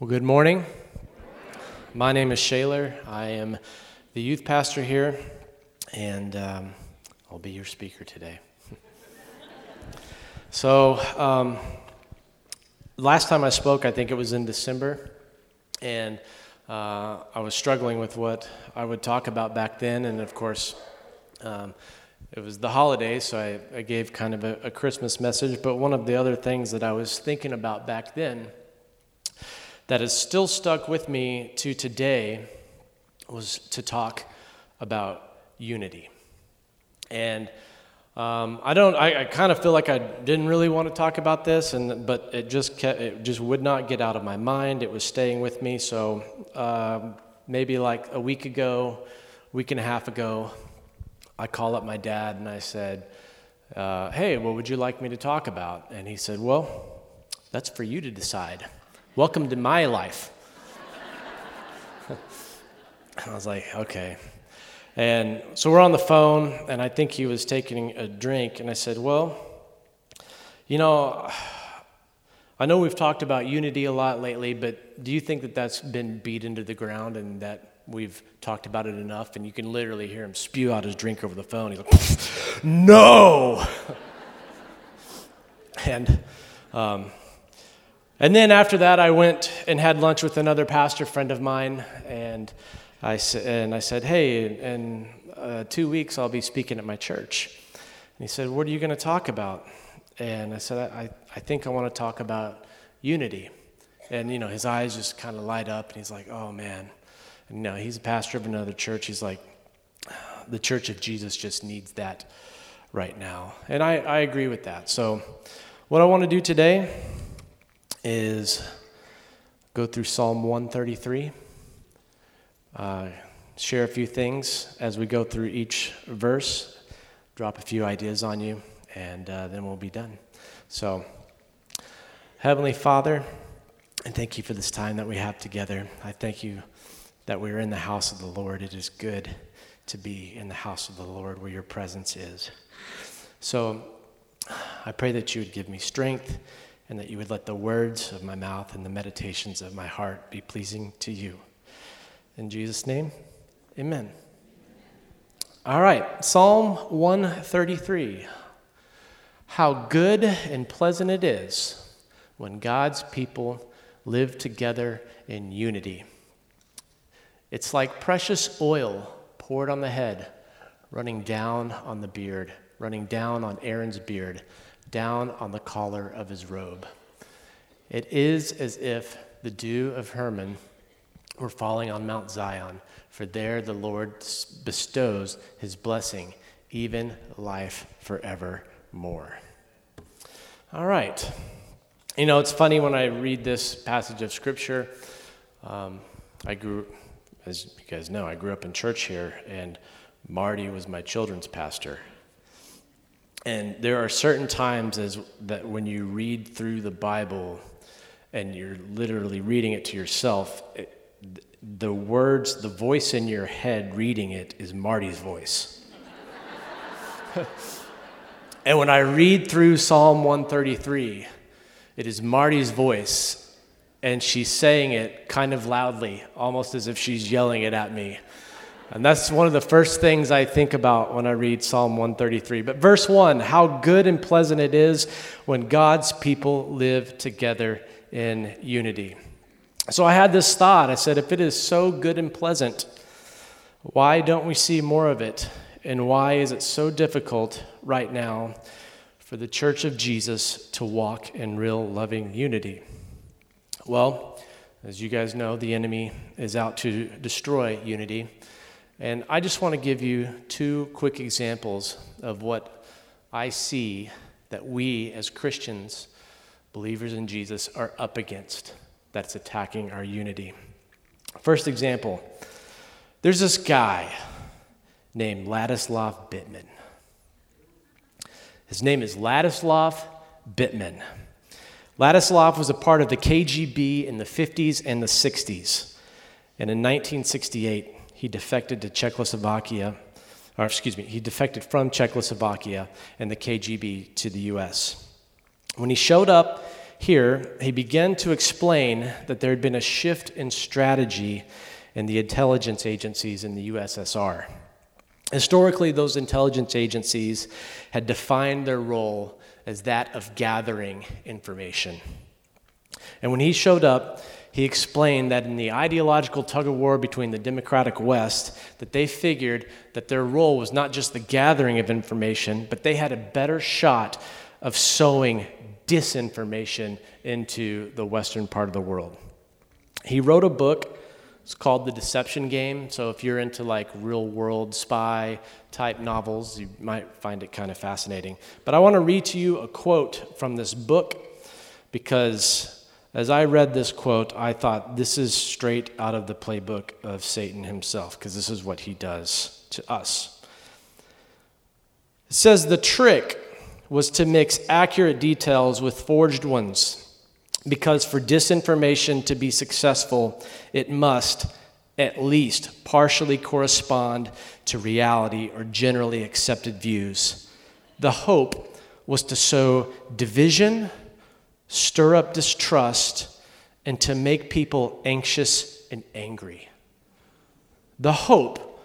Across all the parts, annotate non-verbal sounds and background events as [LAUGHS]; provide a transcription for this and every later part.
Well, good morning. My name is Shaylor. I am the youth pastor here, and um, I'll be your speaker today. [LAUGHS] so, um, last time I spoke, I think it was in December, and uh, I was struggling with what I would talk about back then, and of course, um, it was the holidays, so I, I gave kind of a, a Christmas message. But one of the other things that I was thinking about back then that has still stuck with me to today was to talk about unity. And um, I don't. I, I kind of feel like I didn't really want to talk about this, and but it just kept, it just would not get out of my mind. It was staying with me. So uh, maybe like a week ago, week and a half ago, I call up my dad and I said, uh, "Hey, what would you like me to talk about?" And he said, "Well, that's for you to decide." Welcome to my life. [LAUGHS] I was like, okay. And so we're on the phone, and I think he was taking a drink, and I said, well, you know, I know we've talked about unity a lot lately, but do you think that that's been beat into the ground and that we've talked about it enough? And you can literally hear him spew out his drink over the phone. He's like, [LAUGHS] no! [LAUGHS] and um, and then after that, I went and had lunch with another pastor friend of mine, and I, and I said, Hey, in uh, two weeks, I'll be speaking at my church. And he said, What are you going to talk about? And I said, I, I think I want to talk about unity. And, you know, his eyes just kind of light up, and he's like, Oh, man. And, you know, he's a pastor of another church. He's like, The church of Jesus just needs that right now. And I, I agree with that. So, what I want to do today is go through Psalm 133, uh, share a few things as we go through each verse, drop a few ideas on you, and uh, then we'll be done. So, Heavenly Father, and thank you for this time that we have together. I thank you that we're in the house of the Lord. It is good to be in the house of the Lord where your presence is. So, I pray that you would give me strength and that you would let the words of my mouth and the meditations of my heart be pleasing to you. In Jesus' name, amen. All right, Psalm 133. How good and pleasant it is when God's people live together in unity. It's like precious oil poured on the head, running down on the beard, running down on Aaron's beard down on the collar of his robe. It is as if the dew of Hermon were falling on Mount Zion, for there the Lord bestows his blessing, even life forevermore. All right. You know, it's funny when I read this passage of Scripture. Um, I grew, as you guys know, I grew up in church here, and Marty was my children's pastor. And there are certain times as that when you read through the Bible and you're literally reading it to yourself, it, the words, the voice in your head reading it is Marty's voice. [LAUGHS] and when I read through Psalm 133, it is Marty's voice, and she's saying it kind of loudly, almost as if she's yelling it at me. And that's one of the first things I think about when I read Psalm 133. But verse 1 how good and pleasant it is when God's people live together in unity. So I had this thought. I said, if it is so good and pleasant, why don't we see more of it? And why is it so difficult right now for the church of Jesus to walk in real loving unity? Well, as you guys know, the enemy is out to destroy unity. And I just want to give you two quick examples of what I see that we as Christians, believers in Jesus, are up against that's attacking our unity. First example there's this guy named Ladislav Bittman. His name is Ladislav Bittman. Ladislav was a part of the KGB in the 50s and the 60s. And in 1968, he defected to Czechoslovakia, or excuse me, he defected from Czechoslovakia and the KGB to the US. When he showed up here, he began to explain that there had been a shift in strategy in the intelligence agencies in the USSR. Historically, those intelligence agencies had defined their role as that of gathering information. And when he showed up, he explained that in the ideological tug of war between the democratic west that they figured that their role was not just the gathering of information but they had a better shot of sowing disinformation into the western part of the world. He wrote a book it's called the deception game so if you're into like real world spy type novels you might find it kind of fascinating. But i want to read to you a quote from this book because as I read this quote, I thought this is straight out of the playbook of Satan himself, because this is what he does to us. It says the trick was to mix accurate details with forged ones, because for disinformation to be successful, it must at least partially correspond to reality or generally accepted views. The hope was to sow division stir up distrust, and to make people anxious and angry. The hope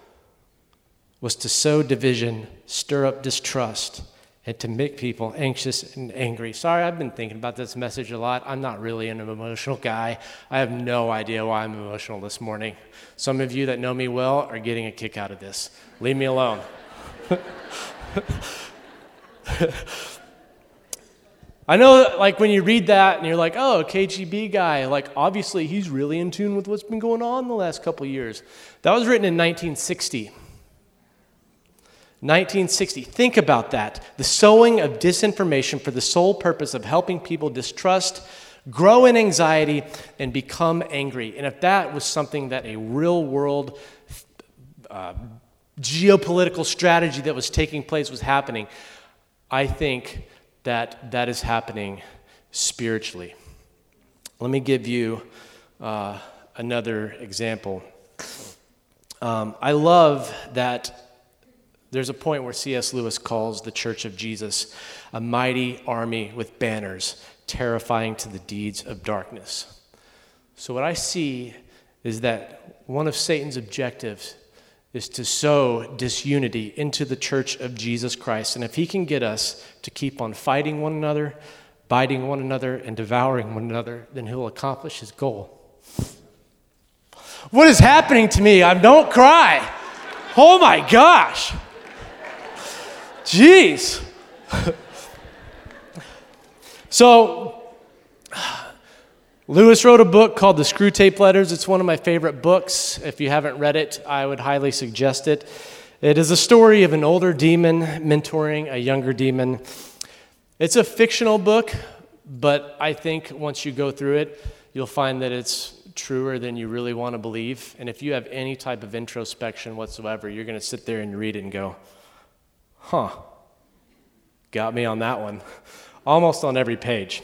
was to sow division, stir up distrust, and to make people anxious and angry. Sorry, I've been thinking about this message a lot. I'm not really an emotional guy. I have no idea why I'm emotional this morning. Some of you that know me well are getting a kick out of this. Leave me alone. [LAUGHS] I know, like, when you read that and you're like, oh, KGB guy, like, obviously he's really in tune with what's been going on the last couple years. That was written in 1960. 1960. Think about that. The sowing of disinformation for the sole purpose of helping people distrust, grow in anxiety, and become angry. And if that was something that a real world uh, geopolitical strategy that was taking place was happening, I think that that is happening spiritually. Let me give you uh, another example. Um, I love that there's a point where C.S. Lewis calls the Church of Jesus a mighty army with banners, terrifying to the deeds of darkness. So, what I see is that one of Satan's objectives is to sow disunity into the church of Jesus Christ. And if he can get us to keep on fighting one another, biting one another, and devouring one another, then he'll accomplish his goal. What is happening to me? I don't cry. Oh my gosh. Jeez. [LAUGHS] so, Lewis wrote a book called The Screwtape Letters. It's one of my favorite books. If you haven't read it, I would highly suggest it. It is a story of an older demon mentoring a younger demon. It's a fictional book, but I think once you go through it, you'll find that it's truer than you really want to believe. And if you have any type of introspection whatsoever, you're going to sit there and read it and go, huh, got me on that one. [LAUGHS] Almost on every page.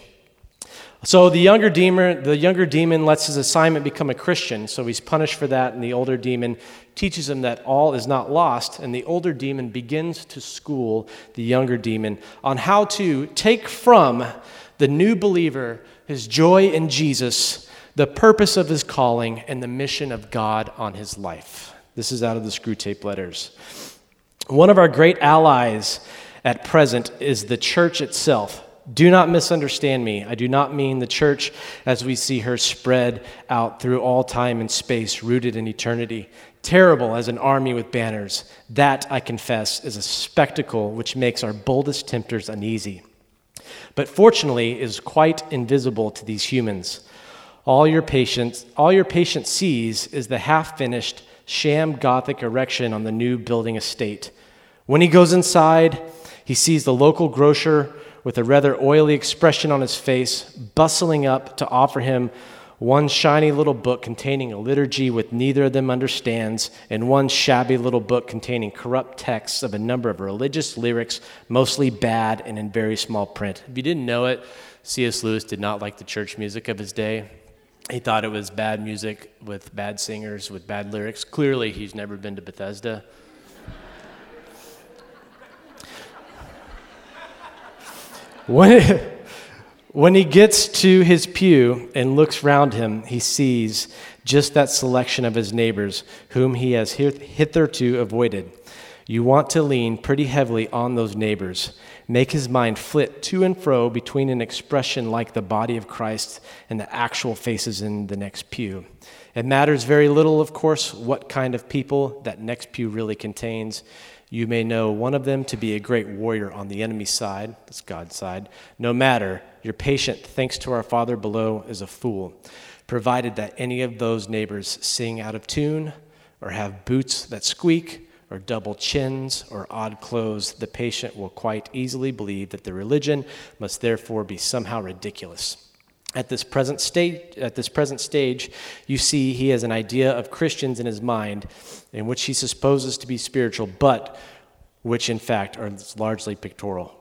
So the younger demon, the younger demon lets his assignment become a Christian, so he's punished for that, and the older demon teaches him that all is not lost, and the older demon begins to school the younger demon on how to take from the new believer his joy in Jesus, the purpose of his calling, and the mission of God on his life. This is out of the Screwtape Letters. One of our great allies at present is the church itself. Do not misunderstand me. I do not mean the church as we see her spread out through all time and space, rooted in eternity. Terrible as an army with banners. That, I confess, is a spectacle which makes our boldest tempters uneasy. But fortunately, is quite invisible to these humans. All your patient, all your patient sees is the half finished sham Gothic erection on the new building estate. When he goes inside, he sees the local grocer with a rather oily expression on his face, bustling up to offer him one shiny little book containing a liturgy which neither of them understands, and one shabby little book containing corrupt texts of a number of religious lyrics, mostly bad and in very small print. If you didn't know it, C.S. Lewis did not like the church music of his day. He thought it was bad music with bad singers, with bad lyrics. Clearly, he's never been to Bethesda. When, When he gets to his pew and looks round him, he sees just that selection of his neighbors whom he has hitherto avoided. You want to lean pretty heavily on those neighbors, make his mind flit to and fro between an expression like the body of Christ and the actual faces in the next pew. It matters very little, of course, what kind of people that next pew really contains. You may know one of them to be a great warrior on the enemy's side, that's God's side. No matter, your patient, thanks to our Father below, is a fool, provided that any of those neighbors sing out of tune, or have boots that squeak, or double chins, or odd clothes, the patient will quite easily believe that the religion must therefore be somehow ridiculous. At this present stage, at this present stage, you see he has an idea of Christians in his mind, in which he supposes to be spiritual, but which in fact are largely pictorial.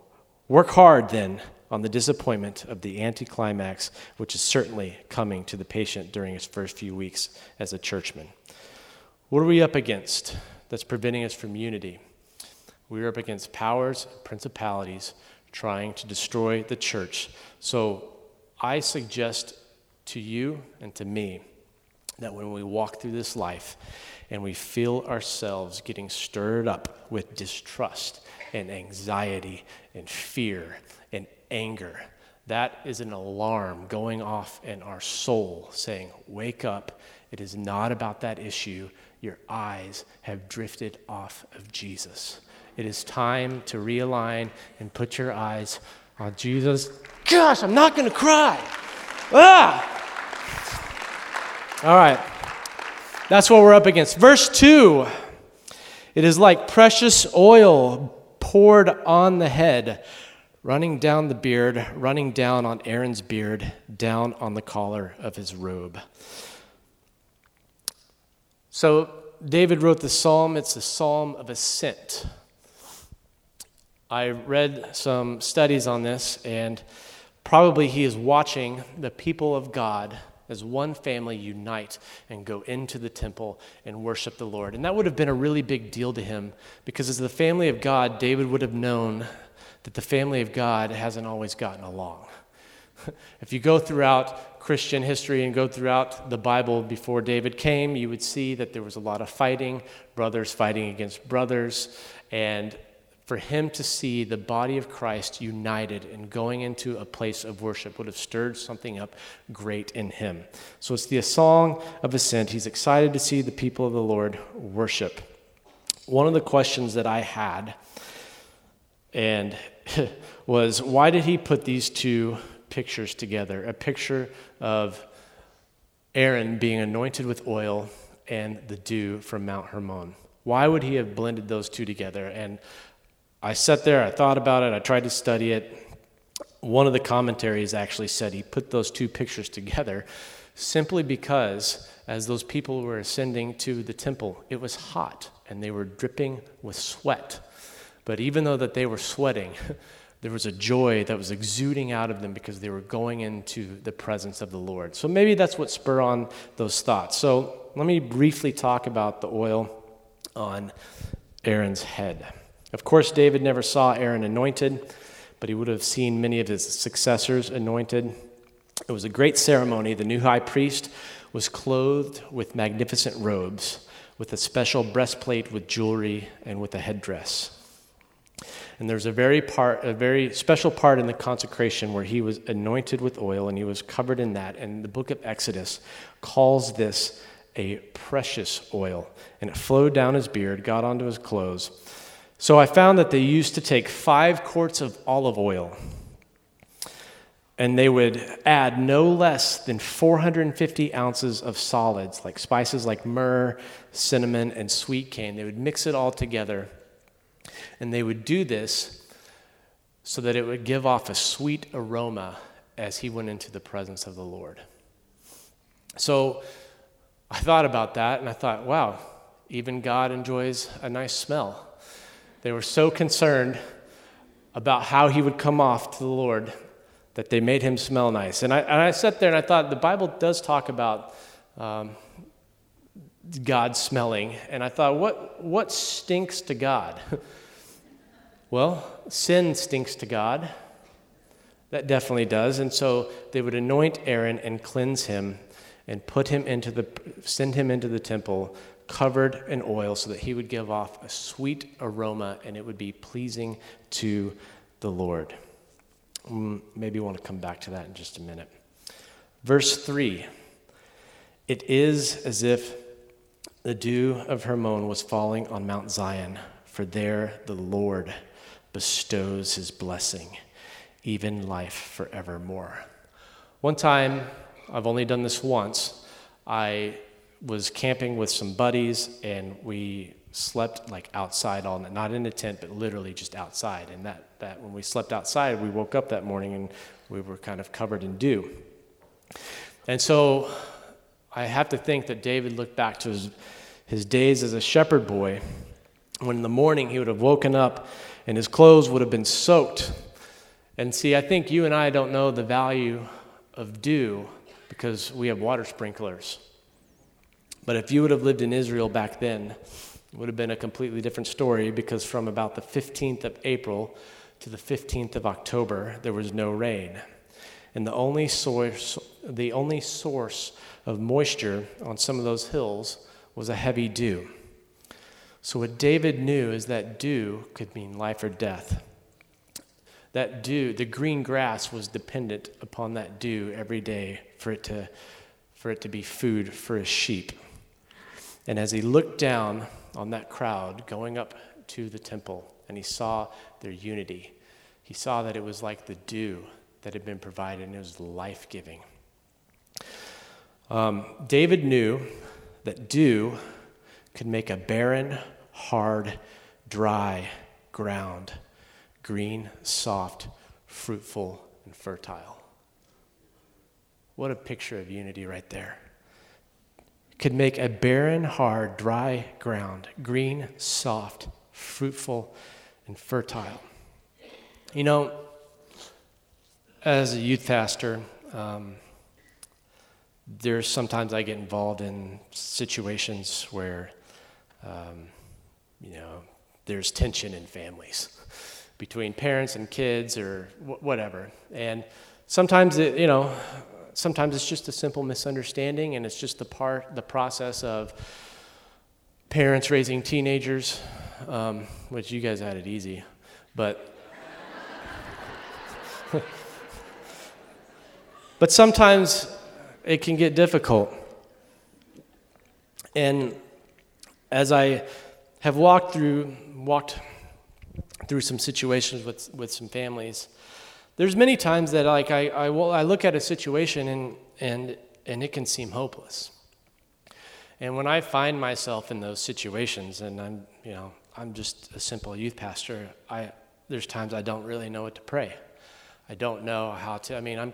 Work hard then on the disappointment of the anticlimax, which is certainly coming to the patient during his first few weeks as a churchman. What are we up against that's preventing us from unity? We're up against powers, and principalities trying to destroy the church. So I suggest to you and to me that when we walk through this life and we feel ourselves getting stirred up with distrust and anxiety and fear and anger, that is an alarm going off in our soul saying, Wake up. It is not about that issue. Your eyes have drifted off of Jesus. It is time to realign and put your eyes on Jesus gosh, I'm not going to cry. Ah! All right. That's what we're up against. Verse 2 it is like precious oil poured on the head, running down the beard, running down on Aaron's beard, down on the collar of his robe. So, David wrote the psalm. It's a psalm of ascent. I read some studies on this, and Probably he is watching the people of God as one family unite and go into the temple and worship the Lord. And that would have been a really big deal to him because, as the family of God, David would have known that the family of God hasn't always gotten along. [LAUGHS] if you go throughout Christian history and go throughout the Bible before David came, you would see that there was a lot of fighting, brothers fighting against brothers, and for him to see the body of Christ united and going into a place of worship would have stirred something up great in him. So it's the song of ascent. He's excited to see the people of the Lord worship. One of the questions that I had and [LAUGHS] was why did he put these two pictures together? A picture of Aaron being anointed with oil and the dew from Mount Hermon. Why would he have blended those two together? And I sat there, I thought about it, I tried to study it. One of the commentaries actually said he put those two pictures together simply because as those people were ascending to the temple, it was hot and they were dripping with sweat. But even though that they were sweating, [LAUGHS] there was a joy that was exuding out of them because they were going into the presence of the Lord. So maybe that's what spur on those thoughts. So let me briefly talk about the oil on Aaron's head. Of course, David never saw Aaron anointed, but he would have seen many of his successors anointed. It was a great ceremony. The new high priest was clothed with magnificent robes, with a special breastplate with jewelry and with a headdress. And there's a very part, a very special part in the consecration where he was anointed with oil and he was covered in that. And the book of Exodus calls this a precious oil. And it flowed down his beard, got onto his clothes. So I found that they used to take five quarts of olive oil and they would add no less than 450 ounces of solids, like spices like myrrh, cinnamon, and sweet cane. They would mix it all together. And they would do this so that it would give off a sweet aroma as he went into the presence of the Lord. So I thought about that and I thought, wow, even God enjoys a nice smell. They were so concerned about how he would come off to the Lord that they made him smell nice. And I, and I sat there and I thought the Bible does talk about um, God smelling. And I thought, what, what stinks to God? [LAUGHS] well, sin stinks to God. That definitely does. And so they would anoint Aaron and cleanse him and put him into the send him into the temple covered in oil so that he would give off a sweet aroma and it would be pleasing to the Lord. Mm, maybe we want to come back to that in just a minute. Verse 3 It is as if the dew of Hermon was falling on Mount Zion, for there the Lord bestows his blessing, even life forevermore. One time, I've only done this once, I was camping with some buddies and we slept like outside all night, not in a tent, but literally just outside. And that, that when we slept outside, we woke up that morning and we were kind of covered in dew. And so I have to think that David looked back to his, his days as a shepherd boy when in the morning he would have woken up and his clothes would have been soaked. And see, I think you and I don't know the value of dew because we have water sprinklers. But if you would have lived in Israel back then, it would have been a completely different story because from about the 15th of April to the 15th of October, there was no rain. And the only source, the only source of moisture on some of those hills was a heavy dew. So, what David knew is that dew could mean life or death. That dew, the green grass was dependent upon that dew every day for it to, for it to be food for his sheep. And as he looked down on that crowd going up to the temple and he saw their unity, he saw that it was like the dew that had been provided and it was life giving. Um, David knew that dew could make a barren, hard, dry ground green, soft, fruitful, and fertile. What a picture of unity right there could make a barren, hard, dry ground green, soft, fruitful, and fertile. You know, as a youth pastor, um, there's sometimes I get involved in situations where, um, you know, there's tension in families [LAUGHS] between parents and kids or wh- whatever. And sometimes, it, you know, sometimes it's just a simple misunderstanding and it's just the part the process of parents raising teenagers um, which you guys had it easy but [LAUGHS] but sometimes it can get difficult. And as i have walked through walked through some situations with, with some families there's many times that like I, I, will, I look at a situation and, and, and it can seem hopeless. And when I find myself in those situations and I'm, you know, I'm just a simple youth pastor, I, there's times I don't really know what to pray. I don't know how to, I mean, I'm,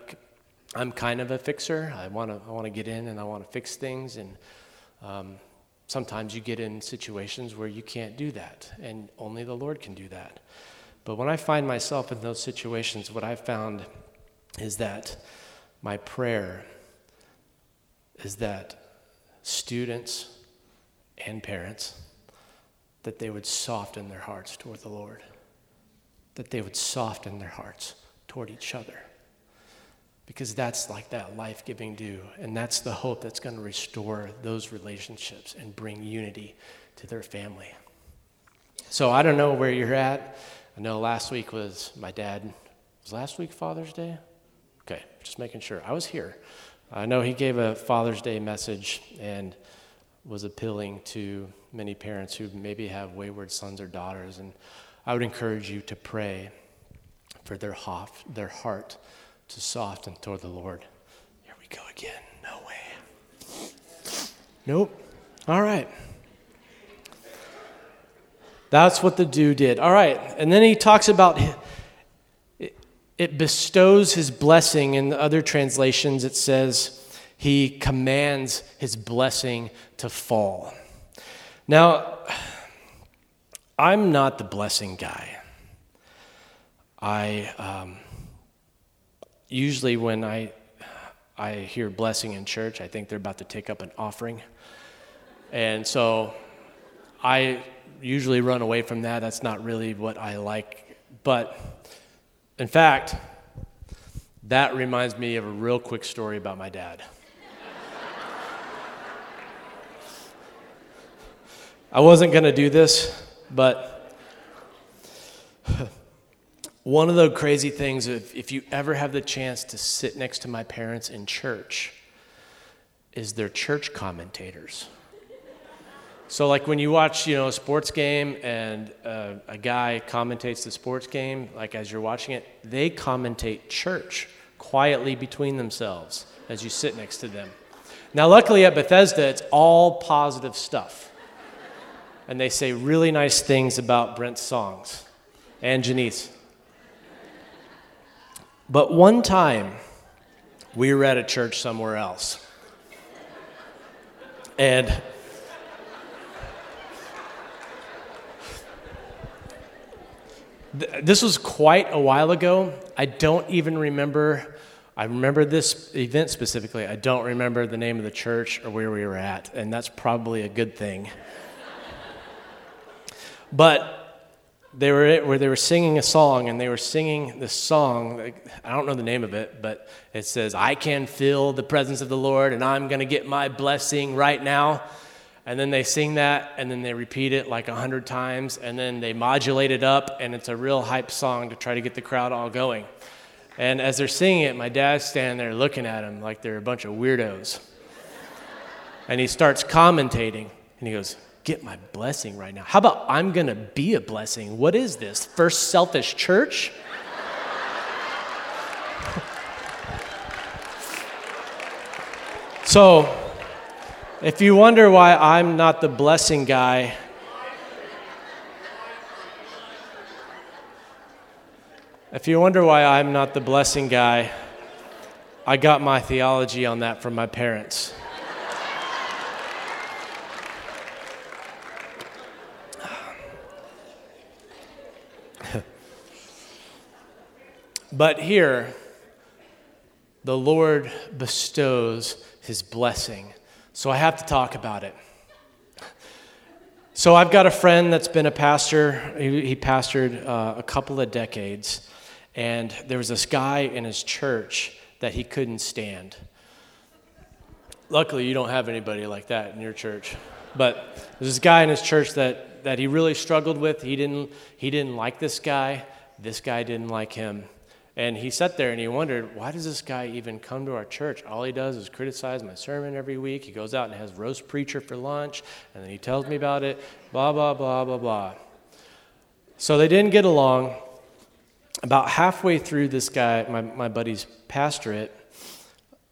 I'm kind of a fixer. I want to I wanna get in and I want to fix things. And um, sometimes you get in situations where you can't do that, and only the Lord can do that. But when I find myself in those situations, what I've found is that my prayer is that students and parents that they would soften their hearts toward the Lord, that they would soften their hearts toward each other. Because that's like that life giving dew, and that's the hope that's going to restore those relationships and bring unity to their family. So I don't know where you're at. I know last week was my dad. Was last week Father's Day? Okay, just making sure. I was here. I know he gave a Father's Day message and was appealing to many parents who maybe have wayward sons or daughters. And I would encourage you to pray for their, hof, their heart to soften toward the Lord. Here we go again. No way. Nope. All right. That's what the dew did. All right. And then he talks about it bestows his blessing. In other translations, it says he commands his blessing to fall. Now, I'm not the blessing guy. I um, usually, when I, I hear blessing in church, I think they're about to take up an offering. And so I usually run away from that. That's not really what I like. But in fact, that reminds me of a real quick story about my dad. I wasn't going to do this, but one of the crazy things, if, if you ever have the chance to sit next to my parents in church, is they're church commentators. So, like when you watch, you know, a sports game and uh, a guy commentates the sports game, like as you're watching it, they commentate church quietly between themselves as you sit next to them. Now, luckily at Bethesda, it's all positive stuff. And they say really nice things about Brent's songs and Janice. But one time, we were at a church somewhere else. And this was quite a while ago. I don't even remember. I remember this event specifically. I don't remember the name of the church or where we were at, and that's probably a good thing. [LAUGHS] but they were where they were singing a song, and they were singing this song. I don't know the name of it, but it says, "I can feel the presence of the Lord, and I'm going to get my blessing right now." And then they sing that and then they repeat it like a hundred times and then they modulate it up and it's a real hype song to try to get the crowd all going. And as they're singing it my dad's standing there looking at them like they're a bunch of weirdos. And he starts commentating and he goes get my blessing right now. How about i'm gonna be a blessing? What is this? First selfish church? [LAUGHS] So if you wonder why I'm not the blessing guy, if you wonder why I'm not the blessing guy, I got my theology on that from my parents. [SIGHS] but here, the Lord bestows his blessing so I have to talk about it. So I've got a friend that's been a pastor. He, he pastored uh, a couple of decades, and there was this guy in his church that he couldn't stand. Luckily, you don't have anybody like that in your church. But there's this guy in his church that, that he really struggled with. He didn't, he didn't like this guy. This guy didn't like him. And he sat there and he wondered, why does this guy even come to our church? All he does is criticize my sermon every week. He goes out and has roast preacher for lunch, and then he tells me about it, blah, blah, blah, blah, blah. So they didn't get along. About halfway through this guy, my, my buddy's pastorate,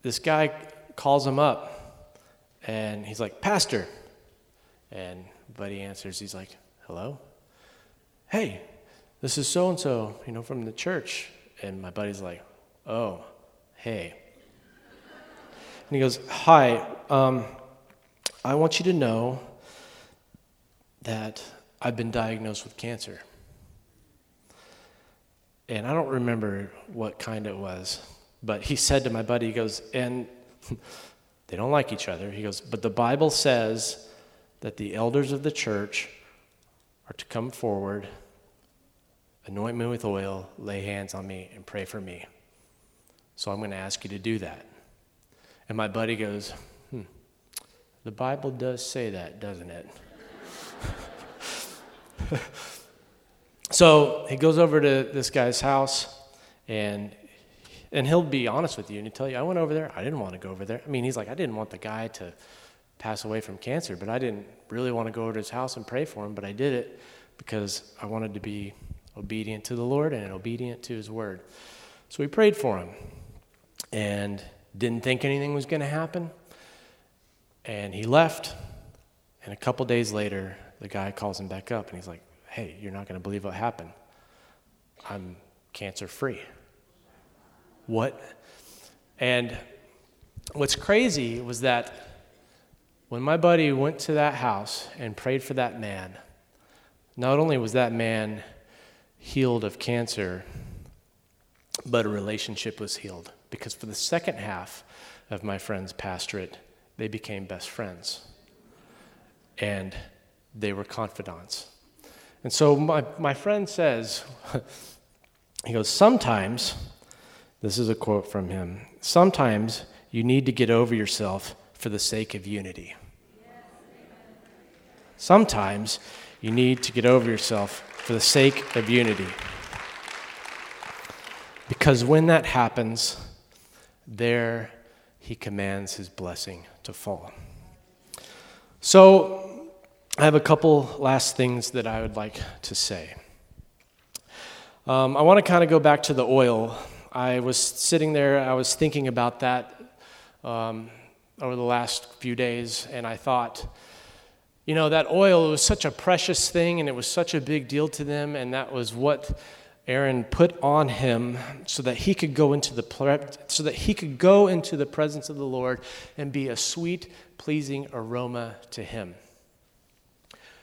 this guy calls him up and he's like, Pastor. And buddy answers, he's like, Hello? Hey, this is so and so, you know, from the church. And my buddy's like, oh, hey. And he goes, hi, um, I want you to know that I've been diagnosed with cancer. And I don't remember what kind it was, but he said to my buddy, he goes, and [LAUGHS] they don't like each other. He goes, but the Bible says that the elders of the church are to come forward anoint me with oil, lay hands on me, and pray for me. So I'm going to ask you to do that. And my buddy goes, hmm, the Bible does say that, doesn't it? [LAUGHS] so he goes over to this guy's house, and and he'll be honest with you and he'll tell you, I went over there. I didn't want to go over there. I mean, he's like, I didn't want the guy to pass away from cancer, but I didn't really want to go over to his house and pray for him, but I did it because I wanted to be obedient to the Lord and obedient to his word. So we prayed for him and didn't think anything was going to happen. And he left. And a couple days later, the guy calls him back up and he's like, Hey, you're not going to believe what happened. I'm cancer free. What? And what's crazy was that when my buddy went to that house and prayed for that man, not only was that man healed of cancer, but a relationship was healed. Because for the second half of my friend's pastorate, they became best friends. And they were confidants. And so my, my friend says, [LAUGHS] he goes, sometimes This is a quote from him. Sometimes you need to get over yourself for the sake of unity. Sometimes you need to get over yourself for the sake of unity. Because when that happens, there he commands his blessing to fall. So, I have a couple last things that I would like to say. Um, I want to kind of go back to the oil. I was sitting there, I was thinking about that um, over the last few days, and I thought, you know, that oil was such a precious thing and it was such a big deal to them, and that was what Aaron put on him so that he could go into the so that he could go into the presence of the Lord and be a sweet, pleasing aroma to him.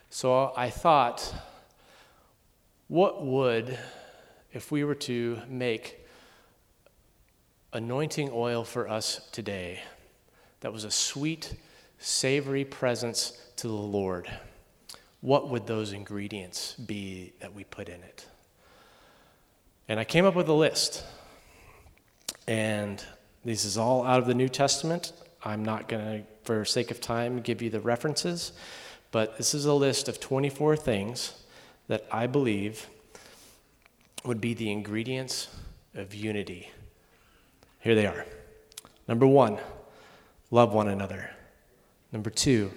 So I thought, what would if we were to make anointing oil for us today that was a sweet, savory presence to the Lord? What would those ingredients be that we put in it? And I came up with a list. And this is all out of the New Testament. I'm not going to, for sake of time, give you the references, but this is a list of 24 things that I believe would be the ingredients of unity. Here they are. Number one, love one another. Number two,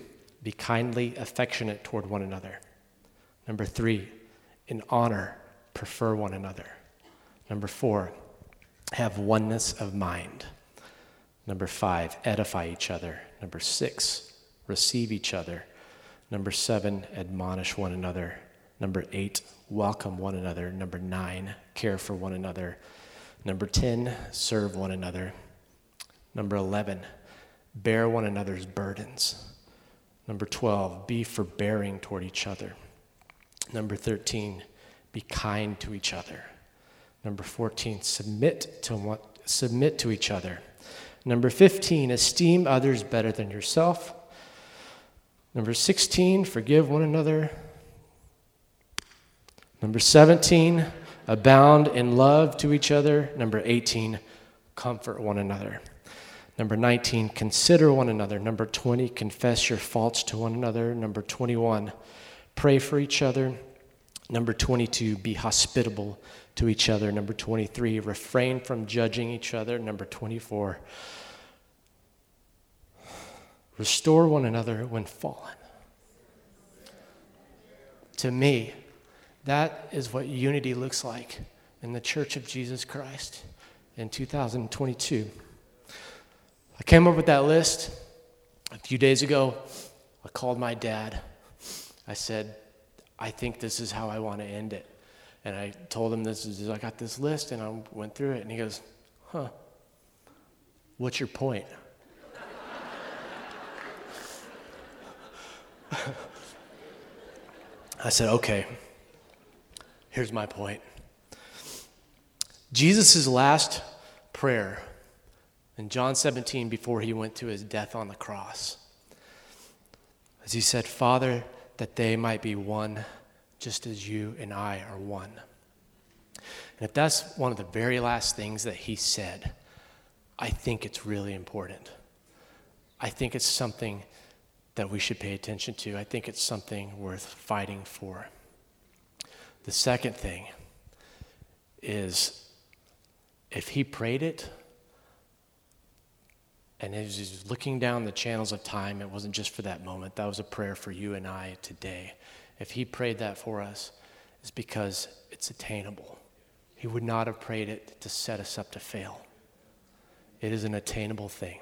be kindly affectionate toward one another. Number three, in honor, prefer one another. Number four, have oneness of mind. Number five, edify each other. Number six, receive each other. Number seven, admonish one another. Number eight, welcome one another. Number nine, care for one another. Number 10, serve one another. Number 11, bear one another's burdens. Number 12, be forbearing toward each other. Number 13, be kind to each other. Number 14, submit to, one, submit to each other. Number 15, esteem others better than yourself. Number 16, forgive one another. Number 17, abound in love to each other. Number 18, comfort one another. Number 19, consider one another. Number 20, confess your faults to one another. Number 21, pray for each other. Number 22, be hospitable to each other. Number 23, refrain from judging each other. Number 24, restore one another when fallen. To me, that is what unity looks like in the Church of Jesus Christ in 2022. Came up with that list a few days ago. I called my dad. I said, I think this is how I want to end it. And I told him this is, I got this list and I went through it. And he goes, Huh, what's your point? I said, Okay, here's my point. Jesus' last prayer in John 17 before he went to his death on the cross, as he said, Father, that they might be one just as you and I are one. And if that's one of the very last things that he said, I think it's really important. I think it's something that we should pay attention to. I think it's something worth fighting for. The second thing is if he prayed it, and as he's looking down the channels of time, it wasn't just for that moment. That was a prayer for you and I today if he prayed that for us, it's because it's attainable. He would not have prayed it to set us up to fail. It is an attainable thing.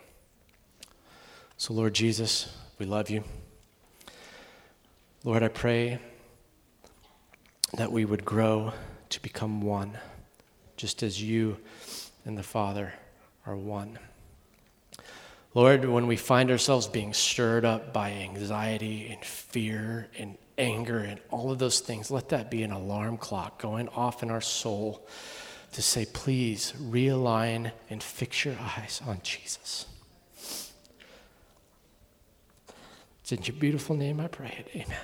So, Lord Jesus, we love you. Lord, I pray that we would grow to become one, just as you and the Father are one. Lord, when we find ourselves being stirred up by anxiety and fear and anger and all of those things, let that be an alarm clock going off in our soul to say, please realign and fix your eyes on Jesus. It's in your beautiful name I pray it. Amen.